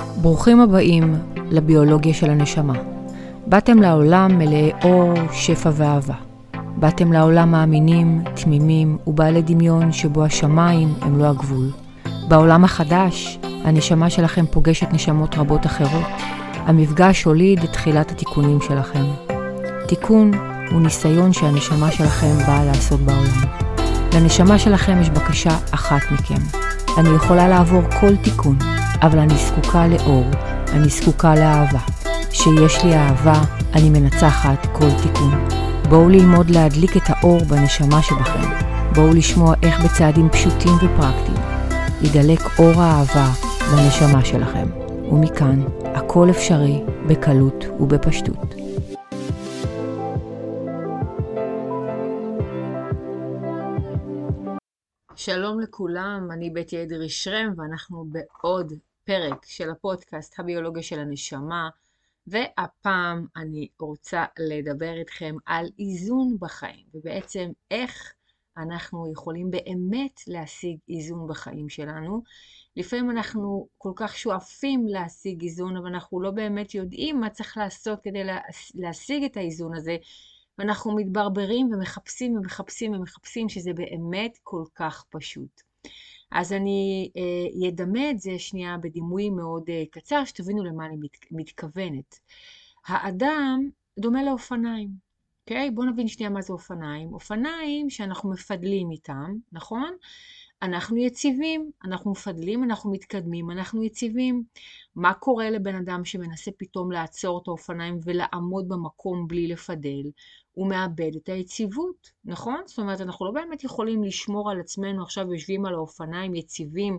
ברוכים הבאים לביולוגיה של הנשמה. באתם לעולם מלאי אור, שפע ואהבה. באתם לעולם מאמינים, תמימים ובעלי דמיון שבו השמיים הם לא הגבול. בעולם החדש, הנשמה שלכם פוגשת נשמות רבות אחרות. המפגש הוליד את תחילת התיקונים שלכם. תיקון הוא ניסיון שהנשמה שלכם באה לעשות בעולם. לנשמה שלכם יש בקשה אחת מכם. אני יכולה לעבור כל תיקון, אבל אני זקוקה לאור, אני זקוקה לאהבה. כשיש לי אהבה, אני מנצחת כל תיקון. בואו ללמוד להדליק את האור בנשמה שבכם. בואו לשמוע איך בצעדים פשוטים ופרקטיים ידלק אור האהבה בנשמה שלכם. ומכאן, הכל אפשרי בקלות ובפשטות. שלום לכולם, אני בטי אדרי שרם ואנחנו בעוד פרק של הפודקאסט הביולוגיה של הנשמה והפעם אני רוצה לדבר איתכם על איזון בחיים ובעצם איך אנחנו יכולים באמת להשיג איזון בחיים שלנו. לפעמים אנחנו כל כך שואפים להשיג איזון אבל אנחנו לא באמת יודעים מה צריך לעשות כדי להשיג את האיזון הזה ואנחנו מתברברים ומחפשים ומחפשים ומחפשים, שזה באמת כל כך פשוט. אז אני אדמה אה, את זה שנייה בדימוי מאוד אה, קצר, שתבינו למה אני מת, מתכוונת. האדם דומה לאופניים, אוקיי? בואו נבין שנייה מה זה אופניים. אופניים שאנחנו מפדלים איתם, נכון? אנחנו יציבים, אנחנו מפדלים, אנחנו מתקדמים, אנחנו יציבים. מה קורה לבן אדם שמנסה פתאום לעצור את האופניים ולעמוד במקום בלי לפדל? הוא מאבד את היציבות, נכון? זאת אומרת, אנחנו לא באמת יכולים לשמור על עצמנו, עכשיו יושבים על האופניים יציבים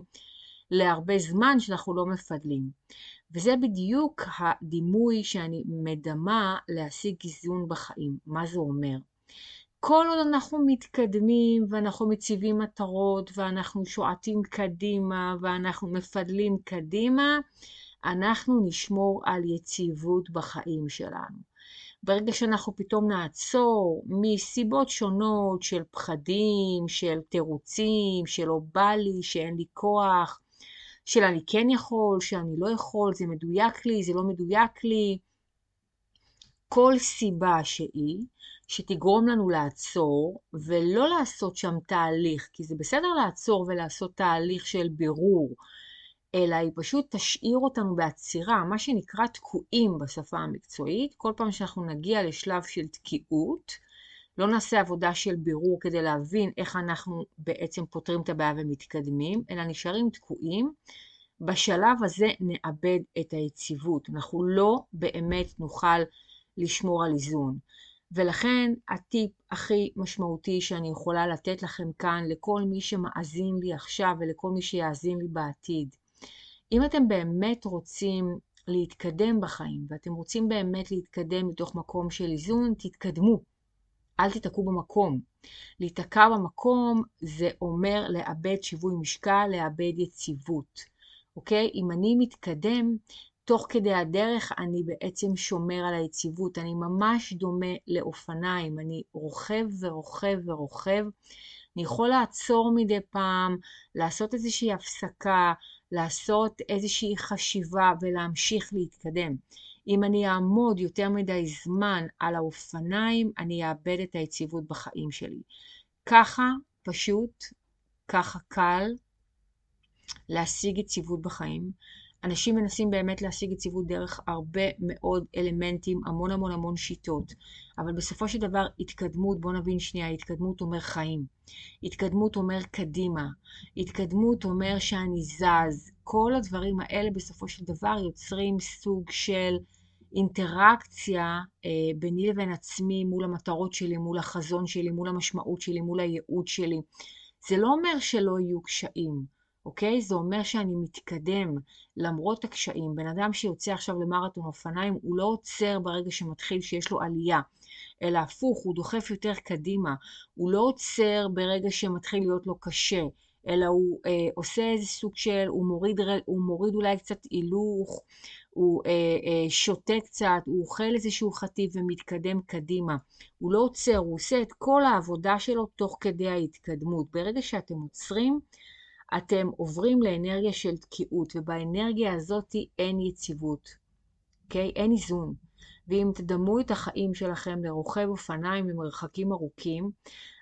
להרבה זמן שאנחנו לא מפדלים. וזה בדיוק הדימוי שאני מדמה להשיג איזון בחיים. מה זה אומר? כל עוד אנחנו מתקדמים ואנחנו מציבים מטרות ואנחנו שועטים קדימה ואנחנו מפדלים קדימה, אנחנו נשמור על יציבות בחיים שלנו. ברגע שאנחנו פתאום נעצור מסיבות שונות של פחדים, של תירוצים, של לא בא לי, שאין לי כוח, של אני כן יכול, שאני לא יכול, זה מדויק לי, זה לא מדויק לי, כל סיבה שהיא, שתגרום לנו לעצור ולא לעשות שם תהליך, כי זה בסדר לעצור ולעשות תהליך של בירור, אלא היא פשוט תשאיר אותנו בעצירה, מה שנקרא תקועים בשפה המקצועית. כל פעם שאנחנו נגיע לשלב של תקיעות, לא נעשה עבודה של בירור כדי להבין איך אנחנו בעצם פותרים את הבעיה ומתקדמים, אלא נשארים תקועים. בשלב הזה נאבד את היציבות. אנחנו לא באמת נוכל לשמור על איזון. ולכן הטיפ הכי משמעותי שאני יכולה לתת לכם כאן, לכל מי שמאזין לי עכשיו ולכל מי שיאזין לי בעתיד, אם אתם באמת רוצים להתקדם בחיים, ואתם רוצים באמת להתקדם מתוך מקום של איזון, תתקדמו. אל תיתקעו במקום. להיתקע במקום זה אומר לאבד שיווי משקל, לאבד יציבות. אוקיי? אם אני מתקדם, תוך כדי הדרך אני בעצם שומר על היציבות. אני ממש דומה לאופניים. אני רוכב ורוכב ורוכב. אני יכול לעצור מדי פעם, לעשות איזושהי הפסקה, לעשות איזושהי חשיבה ולהמשיך להתקדם. אם אני אעמוד יותר מדי זמן על האופניים, אני אאבד את היציבות בחיים שלי. ככה פשוט, ככה קל להשיג יציבות בחיים. אנשים מנסים באמת להשיג יציבות דרך הרבה מאוד אלמנטים, המון המון המון שיטות. אבל בסופו של דבר, התקדמות, בואו נבין שנייה, התקדמות אומר חיים. התקדמות אומר קדימה. התקדמות אומר שאני זז. כל הדברים האלה בסופו של דבר יוצרים סוג של אינטראקציה אה, ביני לבין עצמי מול המטרות שלי, מול החזון שלי, מול המשמעות שלי, מול הייעוד שלי. זה לא אומר שלא יהיו קשיים. אוקיי? זה אומר שאני מתקדם למרות הקשיים. בן אדם שיוצא עכשיו למרתון אופניים, הוא לא עוצר ברגע שמתחיל שיש לו עלייה, אלא הפוך, הוא דוחף יותר קדימה. הוא לא עוצר ברגע שמתחיל להיות לו קשה, אלא הוא אה, עושה איזה סוג של, הוא מוריד, הוא מוריד אולי קצת הילוך, הוא אה, אה, שותה קצת, הוא אוכל איזשהו חטיף ומתקדם קדימה. הוא לא עוצר, הוא עושה את כל העבודה שלו תוך כדי ההתקדמות. ברגע שאתם עוצרים, אתם עוברים לאנרגיה של תקיעות, ובאנרגיה הזאת אין יציבות, אוקיי? אין איזון. ואם תדמו את החיים שלכם לרוכב אופניים למרחקים ארוכים,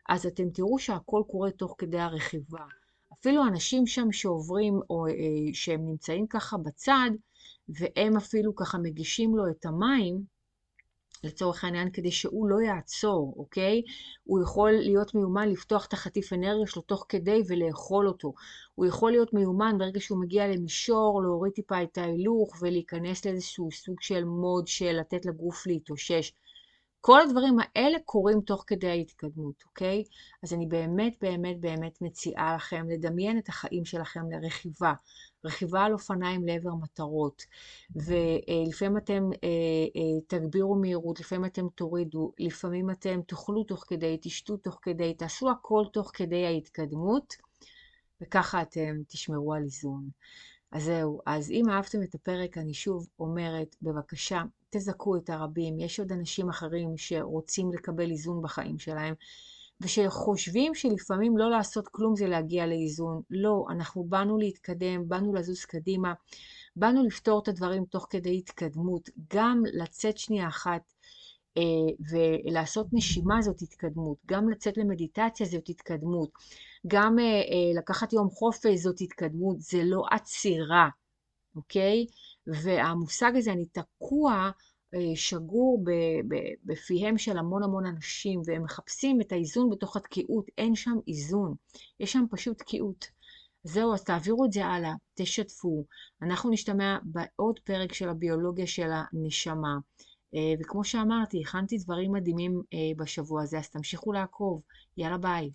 אז אתם תראו שהכל קורה תוך כדי הרכיבה. אפילו אנשים שם שעוברים, או אה, שהם נמצאים ככה בצד, והם אפילו ככה מגישים לו את המים, לצורך העניין, כדי שהוא לא יעצור, אוקיי? הוא יכול להיות מיומן לפתוח את החטיף אנרגיה שלו תוך כדי ולאכול אותו. הוא יכול להיות מיומן ברגע שהוא מגיע למישור, להוריד טיפה את ההילוך ולהיכנס לאיזשהו סוג של מוד של לתת לגוף להתאושש. כל הדברים האלה קורים תוך כדי ההתקדמות, אוקיי? אז אני באמת באמת באמת מציעה לכם לדמיין את החיים שלכם לרכיבה. רכיבה על אופניים לעבר מטרות. ולפעמים אתם אה, אה, תגבירו מהירות, לפעמים אתם תורידו, לפעמים אתם תאכלו תוך כדי, תשתו תוך כדי, תעשו הכל תוך כדי ההתקדמות, וככה אתם תשמרו על איזון. אז זהו, אז אם אהבתם את הפרק, אני שוב אומרת, בבקשה, תזכו את הרבים. יש עוד אנשים אחרים שרוצים לקבל איזון בחיים שלהם, ושחושבים שלפעמים לא לעשות כלום זה להגיע לאיזון. לא, אנחנו באנו להתקדם, באנו לזוז קדימה, באנו לפתור את הדברים תוך כדי התקדמות, גם לצאת שנייה אחת ולעשות נשימה זאת התקדמות, גם לצאת למדיטציה זאת התקדמות, גם אה, אה, לקחת יום חופש זאת התקדמות, זה לא עצירה, אוקיי? והמושג הזה, אני תקוע, שגור בפיהם של המון המון אנשים, והם מחפשים את האיזון בתוך התקיעות. אין שם איזון, יש שם פשוט תקיעות. זהו, אז תעבירו את זה הלאה, תשתפו. אנחנו נשתמע בעוד פרק של הביולוגיה של הנשמה. וכמו שאמרתי, הכנתי דברים מדהימים בשבוע הזה, אז תמשיכו לעקוב. יאללה ביי.